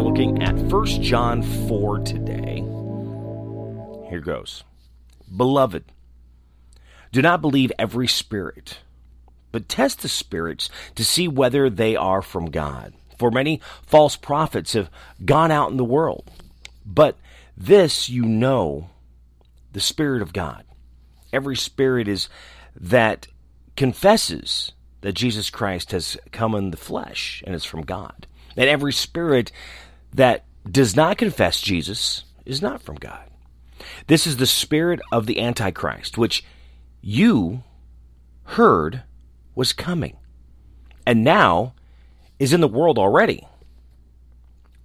are looking at 1 John 4 today. Here goes. Beloved, do not believe every spirit, but test the spirits to see whether they are from God. For many false prophets have gone out in the world. But this you know the Spirit of God. Every spirit is that confesses that Jesus Christ has come in the flesh and is from God. And every spirit that does not confess Jesus is not from God. This is the spirit of the Antichrist, which you heard was coming, and now is in the world already.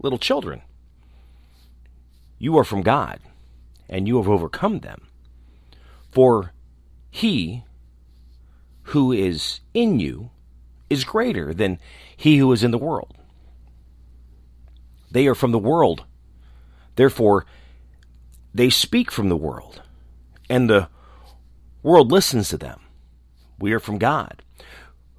Little children, you are from God, and you have overcome them. For he who is in you is greater than he who is in the world. They are from the world. Therefore, they speak from the world, and the world listens to them. We are from God.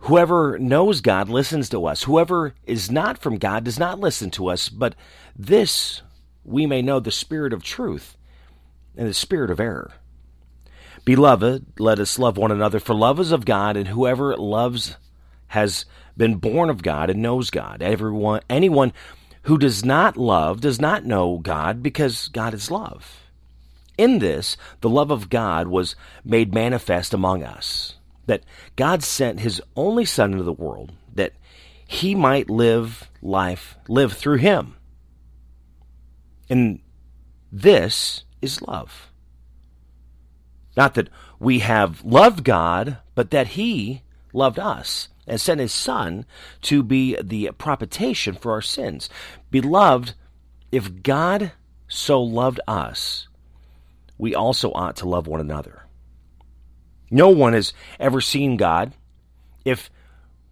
Whoever knows God listens to us. Whoever is not from God does not listen to us, but this we may know the spirit of truth and the spirit of error. Beloved, let us love one another, for love is of God, and whoever loves has been born of God and knows God. Everyone anyone who does not love does not know God because God is love. In this, the love of God was made manifest among us, that God sent his only Son into the world that he might live life, live through him. And this is love. Not that we have loved God, but that he loved us and sent his Son to be the propitiation for our sins. Beloved, if God so loved us, we also ought to love one another. No one has ever seen God. If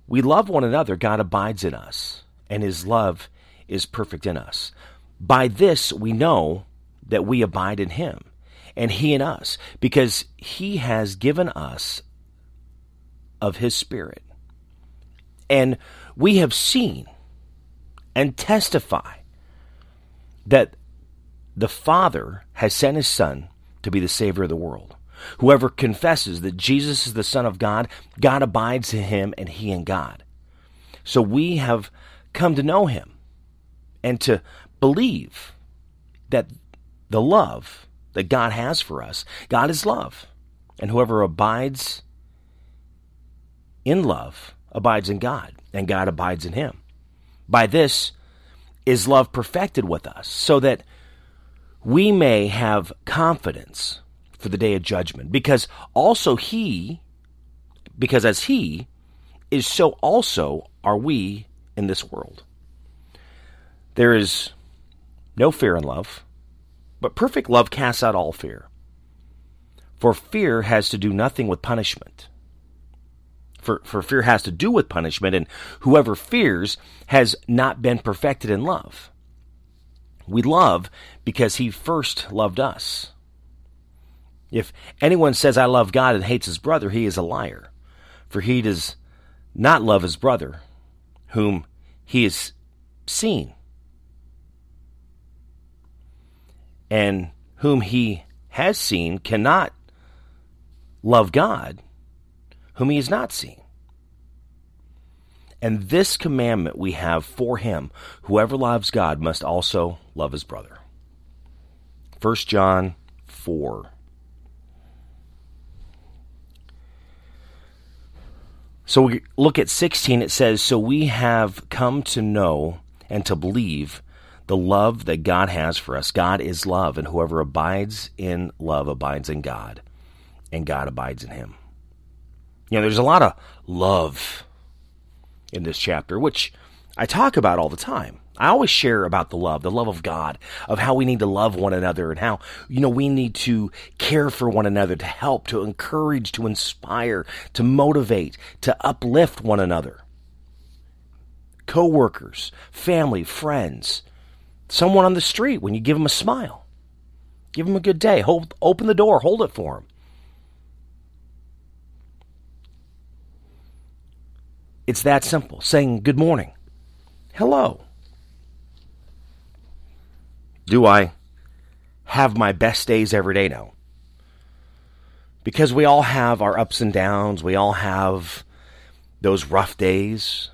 we love one another, God abides in us, and his love is perfect in us. By this we know that we abide in him, and he in us, because he has given us of his Spirit. And we have seen and testify that the Father has sent his Son to be the Savior of the world. Whoever confesses that Jesus is the Son of God, God abides in him and he in God. So we have come to know him and to believe that the love that God has for us, God is love. And whoever abides in love abides in God, and God abides in him. By this is love perfected with us, so that we may have confidence for the day of judgment, because also he, because as he is, so also are we in this world. There is no fear in love, but perfect love casts out all fear. For fear has to do nothing with punishment for, for fear has to do with punishment, and whoever fears has not been perfected in love. We love because he first loved us. If anyone says, I love God and hates his brother, he is a liar. For he does not love his brother, whom he has seen, and whom he has seen cannot love God whom he has not seen. And this commandment we have for him whoever loves God must also love his brother. 1 John 4. So we look at 16, it says, So we have come to know and to believe the love that God has for us. God is love, and whoever abides in love abides in God, and God abides in him. You know, there's a lot of love in this chapter, which I talk about all the time. I always share about the love, the love of God, of how we need to love one another and how, you know, we need to care for one another, to help, to encourage, to inspire, to motivate, to uplift one another. Co-workers, family, friends, someone on the street when you give them a smile. Give them a good day. Hold, open the door, hold it for them. It's that simple. Saying good morning, hello. Do I have my best days every day? now? Because we all have our ups and downs. We all have those rough days.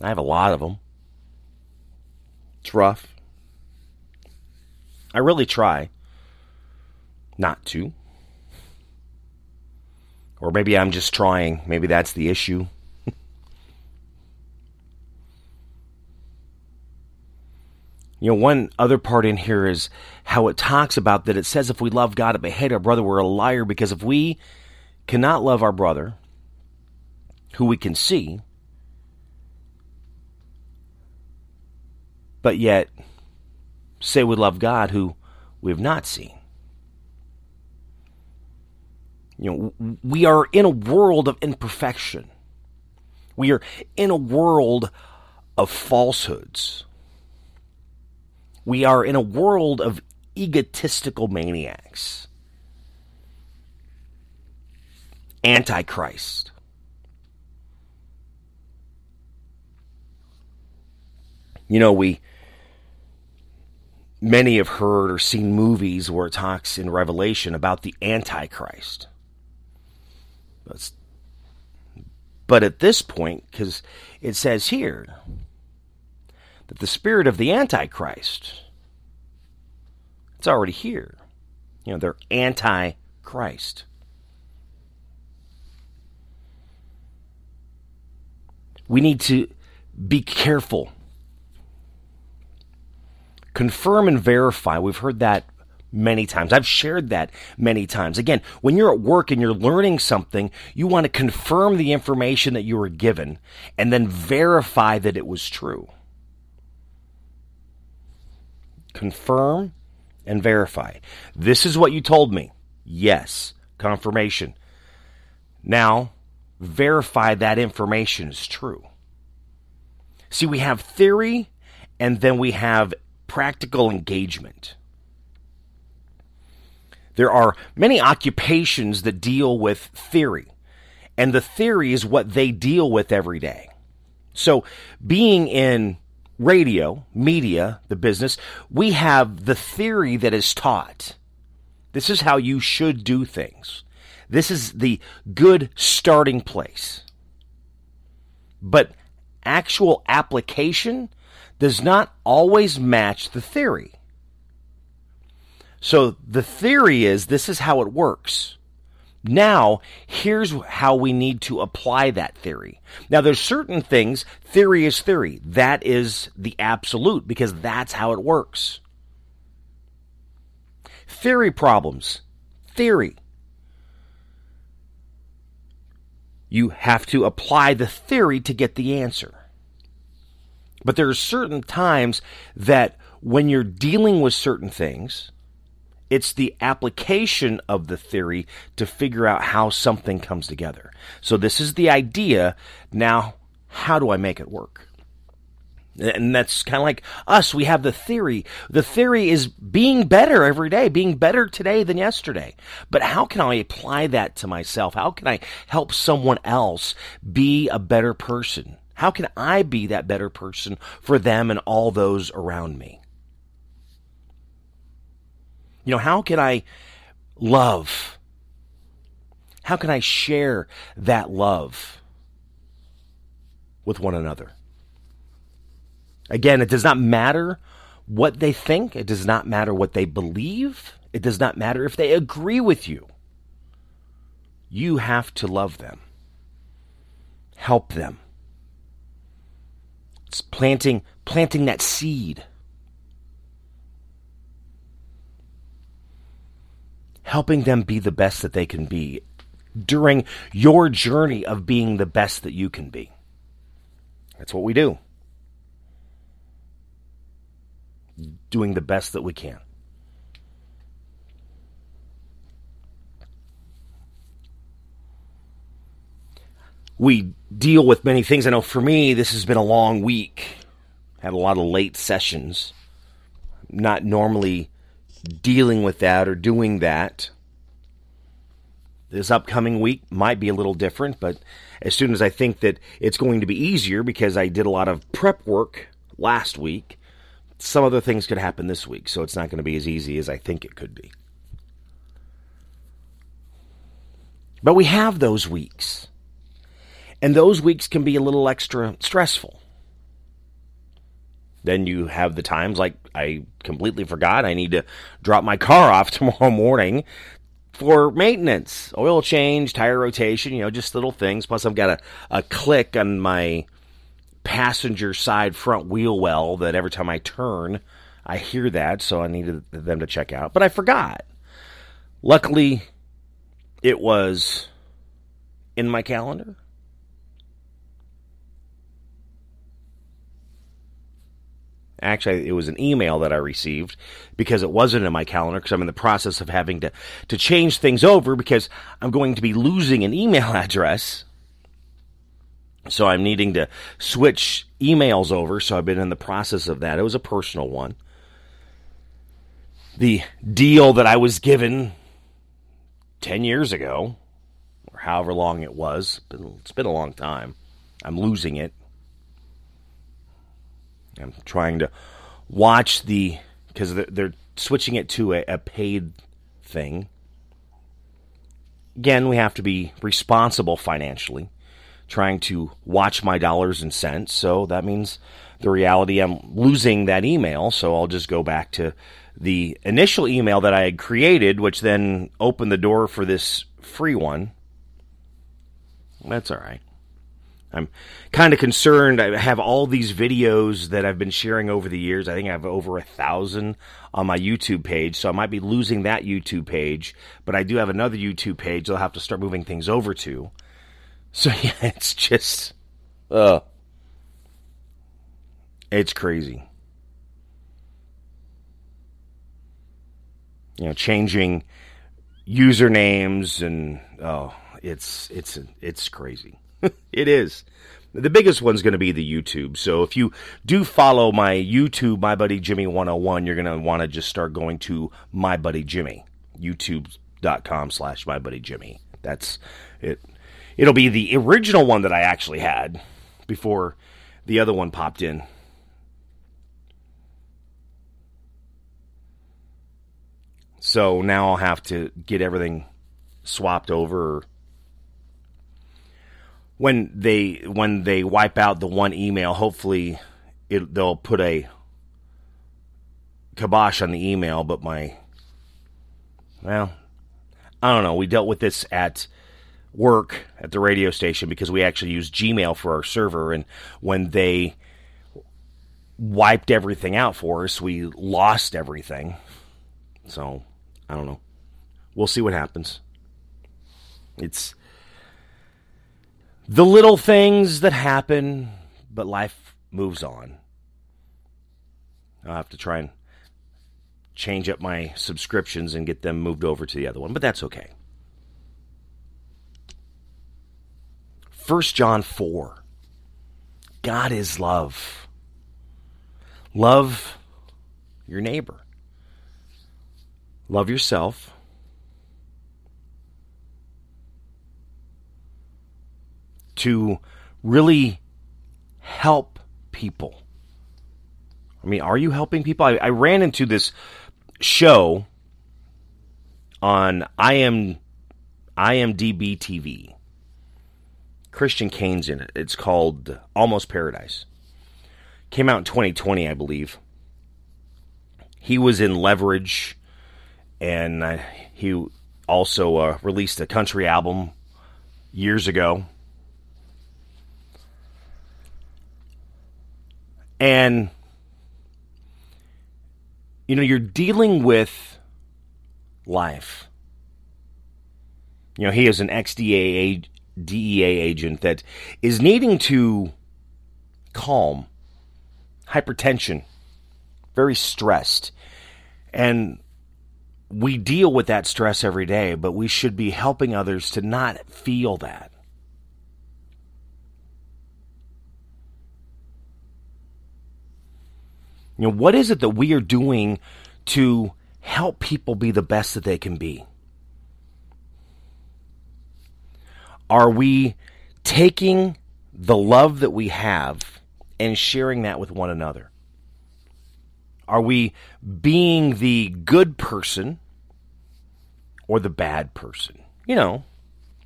I have a lot of them. It's rough. I really try not to. Or maybe I'm just trying. Maybe that's the issue. You know, one other part in here is how it talks about that it says if we love God but hate our brother, we're a liar because if we cannot love our brother, who we can see, but yet say we love God who we have not seen. You know, we are in a world of imperfection. We are in a world of falsehoods. We are in a world of egotistical maniacs. Antichrist. You know, we many have heard or seen movies where it talks in Revelation about the Antichrist. But at this point, because it says here that the spirit of the Antichrist, it's already here. You know, they're anti-Christ. We need to be careful. Confirm and verify. We've heard that many times. I've shared that many times. Again, when you're at work and you're learning something, you want to confirm the information that you were given and then verify that it was true. Confirm and verify. This is what you told me. Yes, confirmation. Now, verify that information is true. See, we have theory and then we have practical engagement. There are many occupations that deal with theory, and the theory is what they deal with every day. So, being in radio, media, the business, we have the theory that is taught. This is how you should do things. This is the good starting place. But actual application does not always match the theory. So the theory is this is how it works. Now, here's how we need to apply that theory. Now, there's certain things, theory is theory. That is the absolute because that's how it works. Theory problems, theory. You have to apply the theory to get the answer. But there are certain times that when you're dealing with certain things, it's the application of the theory to figure out how something comes together. So this is the idea. Now, how do I make it work? And that's kind of like us. We have the theory. The theory is being better every day, being better today than yesterday. But how can I apply that to myself? How can I help someone else be a better person? How can I be that better person for them and all those around me? You know, how can I love? How can I share that love with one another? Again, it does not matter what they think. It does not matter what they believe. It does not matter if they agree with you. You have to love them, help them. It's planting, planting that seed helping them be the best that they can be during your journey of being the best that you can be. That's what we do. Doing the best that we can. We deal with many things. I know for me, this has been a long week. Had a lot of late sessions. Not normally dealing with that or doing that. This upcoming week might be a little different, but as soon as I think that it's going to be easier because I did a lot of prep work last week, some other things could happen this week, so it's not going to be as easy as I think it could be. But we have those weeks. And those weeks can be a little extra stressful. Then you have the times like I completely forgot I need to drop my car off tomorrow morning for maintenance, oil change, tire rotation, you know, just little things. Plus, I've got a, a click on my passenger side front wheel well that every time I turn, I hear that, so I needed them to check out. But I forgot. Luckily, it was in my calendar. Actually, it was an email that I received because it wasn't in my calendar because I'm in the process of having to, to change things over because I'm going to be losing an email address. So I'm needing to switch emails over. So I've been in the process of that. It was a personal one. The deal that I was given 10 years ago, or however long it was, it's been a long time. I'm losing it. I'm trying to watch the because they're, they're, switching it to a, a paid thing. Again, we have to be responsible financially, trying to watch my dollars and cents. So that means the reality I'm losing that email. So I'll just go back to the initial email that I had created, which then opened the door for this free one. That's all right. I'm kind of concerned. I have all these videos that I've been sharing over the years. I think I have over a thousand on my YouTube page, so I might be losing that YouTube page. But I do have another YouTube page I'll have to start moving things over to. So yeah, it's just, uh, it's crazy. You know, changing usernames and oh, it's it's it's crazy. it is. The biggest one's going to be the YouTube. So if you do follow my YouTube, My Buddy Jimmy 101, you're going to want to just start going to My Buddy Jimmy, youtube.com slash My Buddy Jimmy. That's it. It'll be the original one that I actually had before the other one popped in. So now I'll have to get everything swapped over when they when they wipe out the one email, hopefully it, they'll put a kibosh on the email. But my well, I don't know. We dealt with this at work at the radio station because we actually use Gmail for our server, and when they wiped everything out for us, we lost everything. So I don't know. We'll see what happens. It's the little things that happen, but life moves on. I'll have to try and change up my subscriptions and get them moved over to the other one, but that's okay. 1 John 4. God is love. Love your neighbor. Love yourself. To really help people. I mean, are you helping people? I, I ran into this show on IM, IMDb TV. Christian Kane's in it. It's called Almost Paradise. Came out in 2020, I believe. He was in Leverage, and uh, he also uh, released a country album years ago. And, you know, you're dealing with life. You know, he is an ex DEA agent that is needing to calm hypertension, very stressed. And we deal with that stress every day, but we should be helping others to not feel that. You know, what is it that we are doing to help people be the best that they can be? Are we taking the love that we have and sharing that with one another? Are we being the good person or the bad person? You know,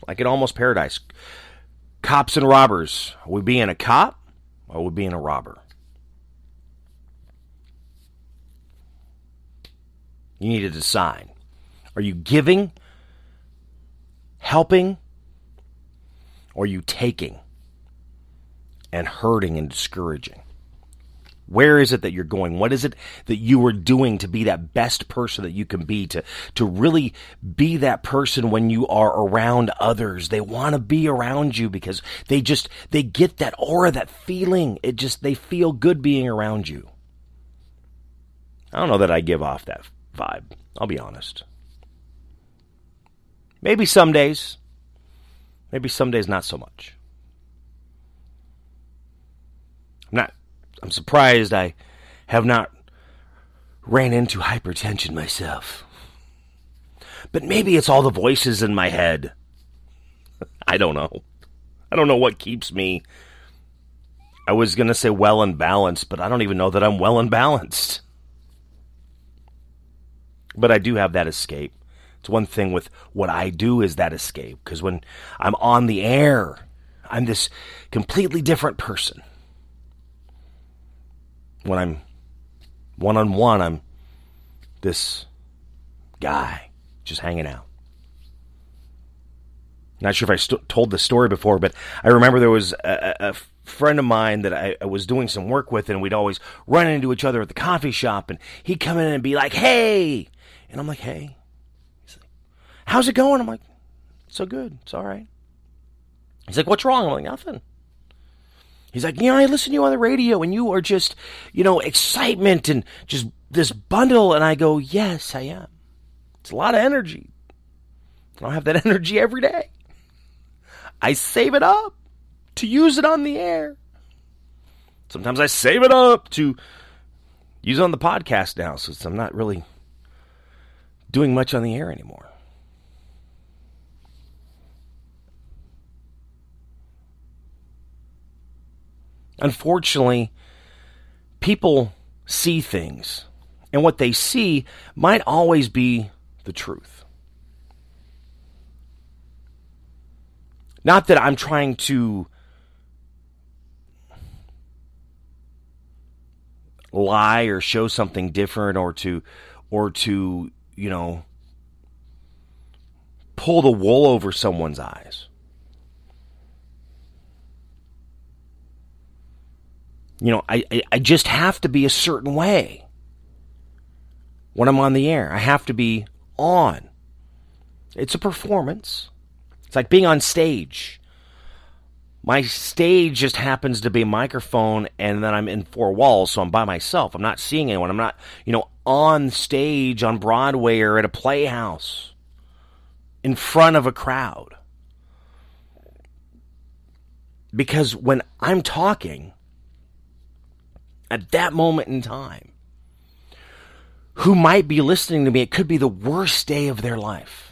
like in Almost Paradise. Cops and robbers. Are we being a cop or are we being a robber? You need to decide. Are you giving, helping, or are you taking and hurting and discouraging? Where is it that you're going? What is it that you are doing to be that best person that you can be, to, to really be that person when you are around others? They want to be around you because they just, they get that aura, that feeling. It just, they feel good being around you. I don't know that I give off that vibe. I'll be honest. Maybe some days. Maybe some days not so much. I'm not I'm surprised I have not ran into hypertension myself. But maybe it's all the voices in my head. I don't know. I don't know what keeps me. I was going to say well and balanced, but I don't even know that I'm well and balanced. But I do have that escape. It's one thing with what I do is that escape. Because when I'm on the air, I'm this completely different person. When I'm one on one, I'm this guy just hanging out. Not sure if I st- told the story before, but I remember there was a, a friend of mine that I, I, was doing some work with, and we'd always run into each other at the coffee shop, and he'd come in and be like, "Hey," and I'm like, "Hey," he's like, "How's it going?" I'm like, "So good, it's all right." He's like, "What's wrong?" I'm like, "Nothing." He's like, "You know, I listen to you on the radio, and you are just, you know, excitement and just this bundle," and I go, "Yes, I am. It's a lot of energy. I don't have that energy every day. I save it up." to use it on the air. Sometimes I save it up to use it on the podcast now, since I'm not really doing much on the air anymore. Unfortunately, people see things, and what they see might always be the truth. Not that I'm trying to lie or show something different or to or to you know pull the wool over someone's eyes. You know I, I, I just have to be a certain way when i'm on the air. I have to be on. It's a performance. It's like being on stage. My stage just happens to be a microphone and then I'm in four walls, so I'm by myself. I'm not seeing anyone. I'm not, you know, on stage on Broadway or at a playhouse in front of a crowd. Because when I'm talking at that moment in time, who might be listening to me, it could be the worst day of their life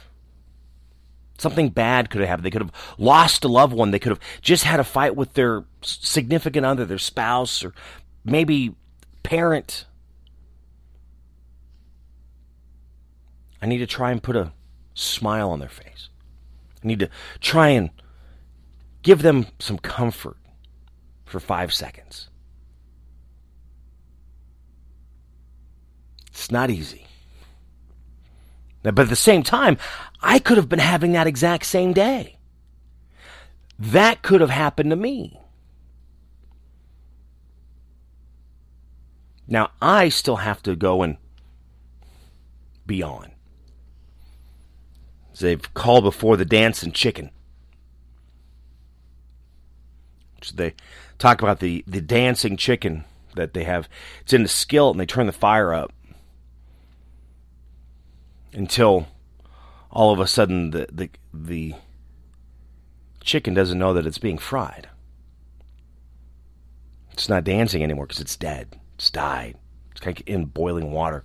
Something bad could have happened. They could have lost a loved one. They could have just had a fight with their significant other, their spouse, or maybe parent. I need to try and put a smile on their face. I need to try and give them some comfort for five seconds. It's not easy. But at the same time, I could have been having that exact same day. That could have happened to me. Now, I still have to go and be on. They've called before the dancing chicken. So they talk about the, the dancing chicken that they have. It's in the skillet and they turn the fire up until all of a sudden the, the, the chicken doesn't know that it's being fried. It's not dancing anymore because it's dead. It's died. It's kind of in boiling water.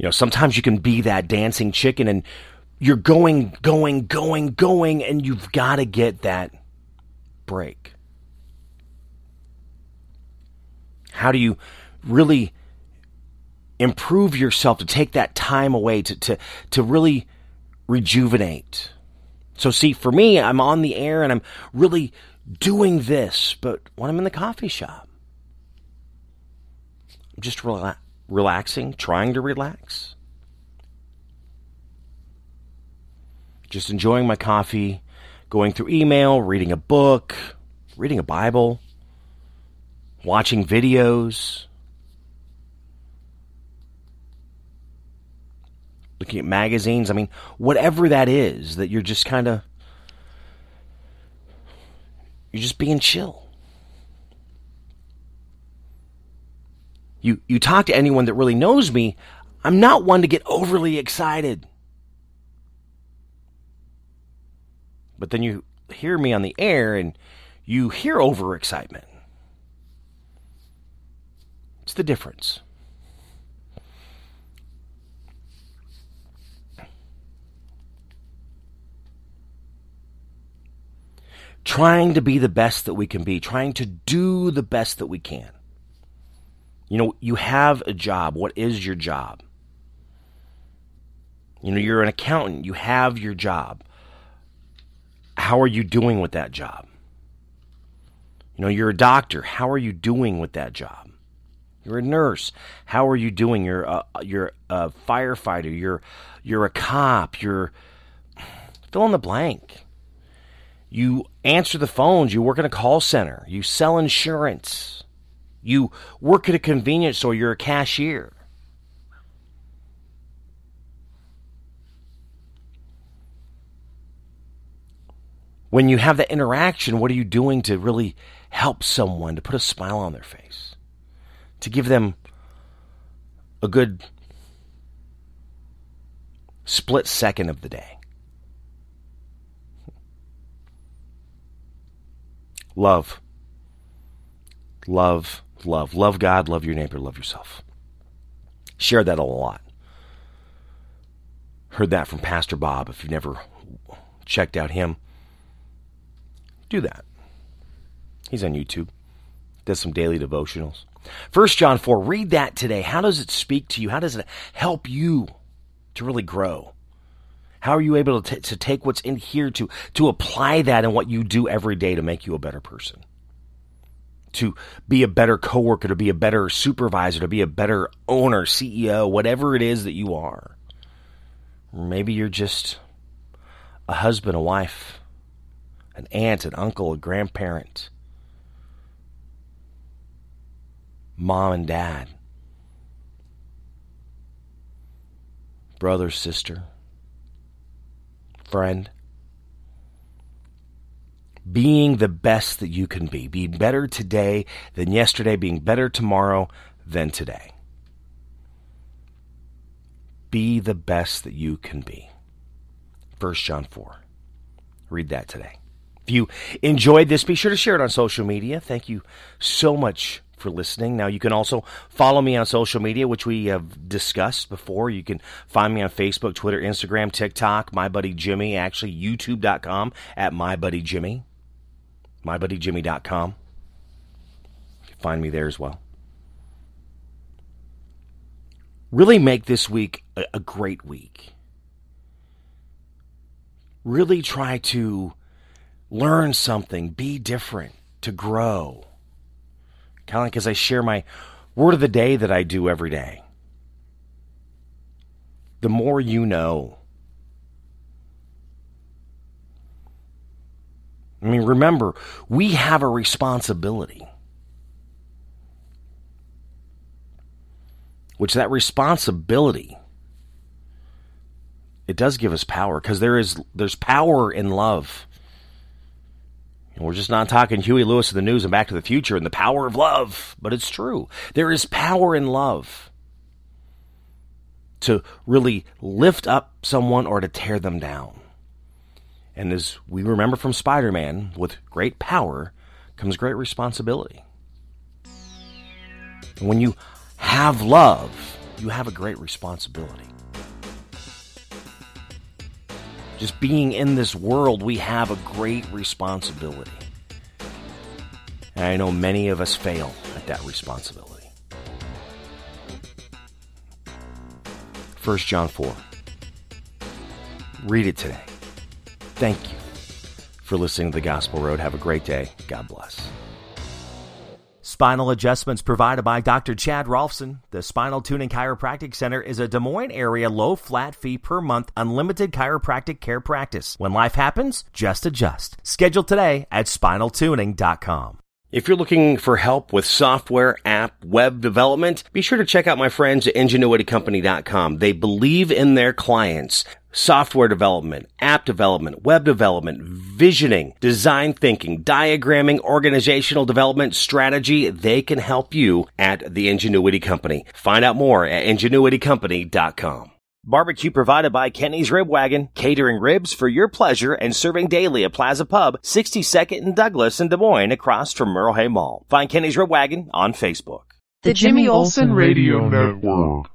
You know, sometimes you can be that dancing chicken and you're going, going, going, going, and you've got to get that break. How do you really improve yourself to take that time away to, to, to really rejuvenate? So, see, for me, I'm on the air and I'm really doing this, but when I'm in the coffee shop, I'm just rela- relaxing, trying to relax. Just enjoying my coffee, going through email, reading a book, reading a Bible, watching videos, looking at magazines. I mean, whatever that is, that you're just kind of, you're just being chill. You, you talk to anyone that really knows me, I'm not one to get overly excited. But then you hear me on the air and you hear overexcitement. It's the difference. Trying to be the best that we can be, trying to do the best that we can. You know, you have a job. What is your job? You know, you're an accountant. You have your job. How are you doing with that job? You know, you're a doctor. How are you doing with that job? You're a nurse. How are you doing? You're a, you're a firefighter. You're you're a cop. You're fill in the blank. You answer the phones. You work in a call center. You sell insurance. You work at a convenience store. You're a cashier. When you have that interaction, what are you doing to really help someone, to put a smile on their face, to give them a good split second of the day? Love. Love, love. Love God, love your neighbor, love yourself. Share that a lot. Heard that from Pastor Bob. If you've never checked out him, do that. He's on YouTube. Does some daily devotionals. First John 4, read that today. How does it speak to you? How does it help you to really grow? How are you able to, t- to take what's in here to, to apply that in what you do every day to make you a better person? To be a better coworker, to be a better supervisor, to be a better owner, CEO, whatever it is that you are. Maybe you're just a husband, a wife, an aunt, an uncle, a grandparent, mom and dad, brother, sister, friend. Being the best that you can be. Be better today than yesterday, being better tomorrow than today. Be the best that you can be. 1 John 4. Read that today. If you enjoyed this, be sure to share it on social media. Thank you so much for listening. Now, you can also follow me on social media, which we have discussed before. You can find me on Facebook, Twitter, Instagram, TikTok, My Buddy Jimmy, actually, youtube.com at My Buddy Jimmy, MyBuddyJimmy.com. You can find me there as well. Really make this week a, a great week. Really try to learn something, be different, to grow. Kind of like as I share my word of the day that I do every day. The more you know. I mean, remember, we have a responsibility. Which that responsibility it does give us power because there is there's power in love. And We're just not talking Huey Lewis of the News and Back to the Future and the power of love, but it's true. There is power in love to really lift up someone or to tear them down. And as we remember from Spider Man, with great power comes great responsibility. And when you have love, you have a great responsibility. Just being in this world, we have a great responsibility. And I know many of us fail at that responsibility. 1 John 4. Read it today. Thank you for listening to the Gospel Road. Have a great day. God bless. Spinal adjustments provided by Dr. Chad Rolfson. The Spinal Tuning Chiropractic Center is a Des Moines area low flat fee per month unlimited chiropractic care practice. When life happens, just adjust. Schedule today at spinaltuning.com. If you're looking for help with software, app, web development, be sure to check out my friends at ingenuitycompany.com. They believe in their clients. Software development, app development, web development, visioning, design thinking, diagramming, organizational development, strategy, they can help you at the Ingenuity Company. Find out more at ingenuitycompany.com. Barbecue provided by Kenny's Rib Wagon, catering ribs for your pleasure and serving daily at Plaza Pub, 62nd and Douglas in Des Moines across from Merle Hay Mall. Find Kenny's Rib Wagon on Facebook. The Jimmy Olsen Radio Network.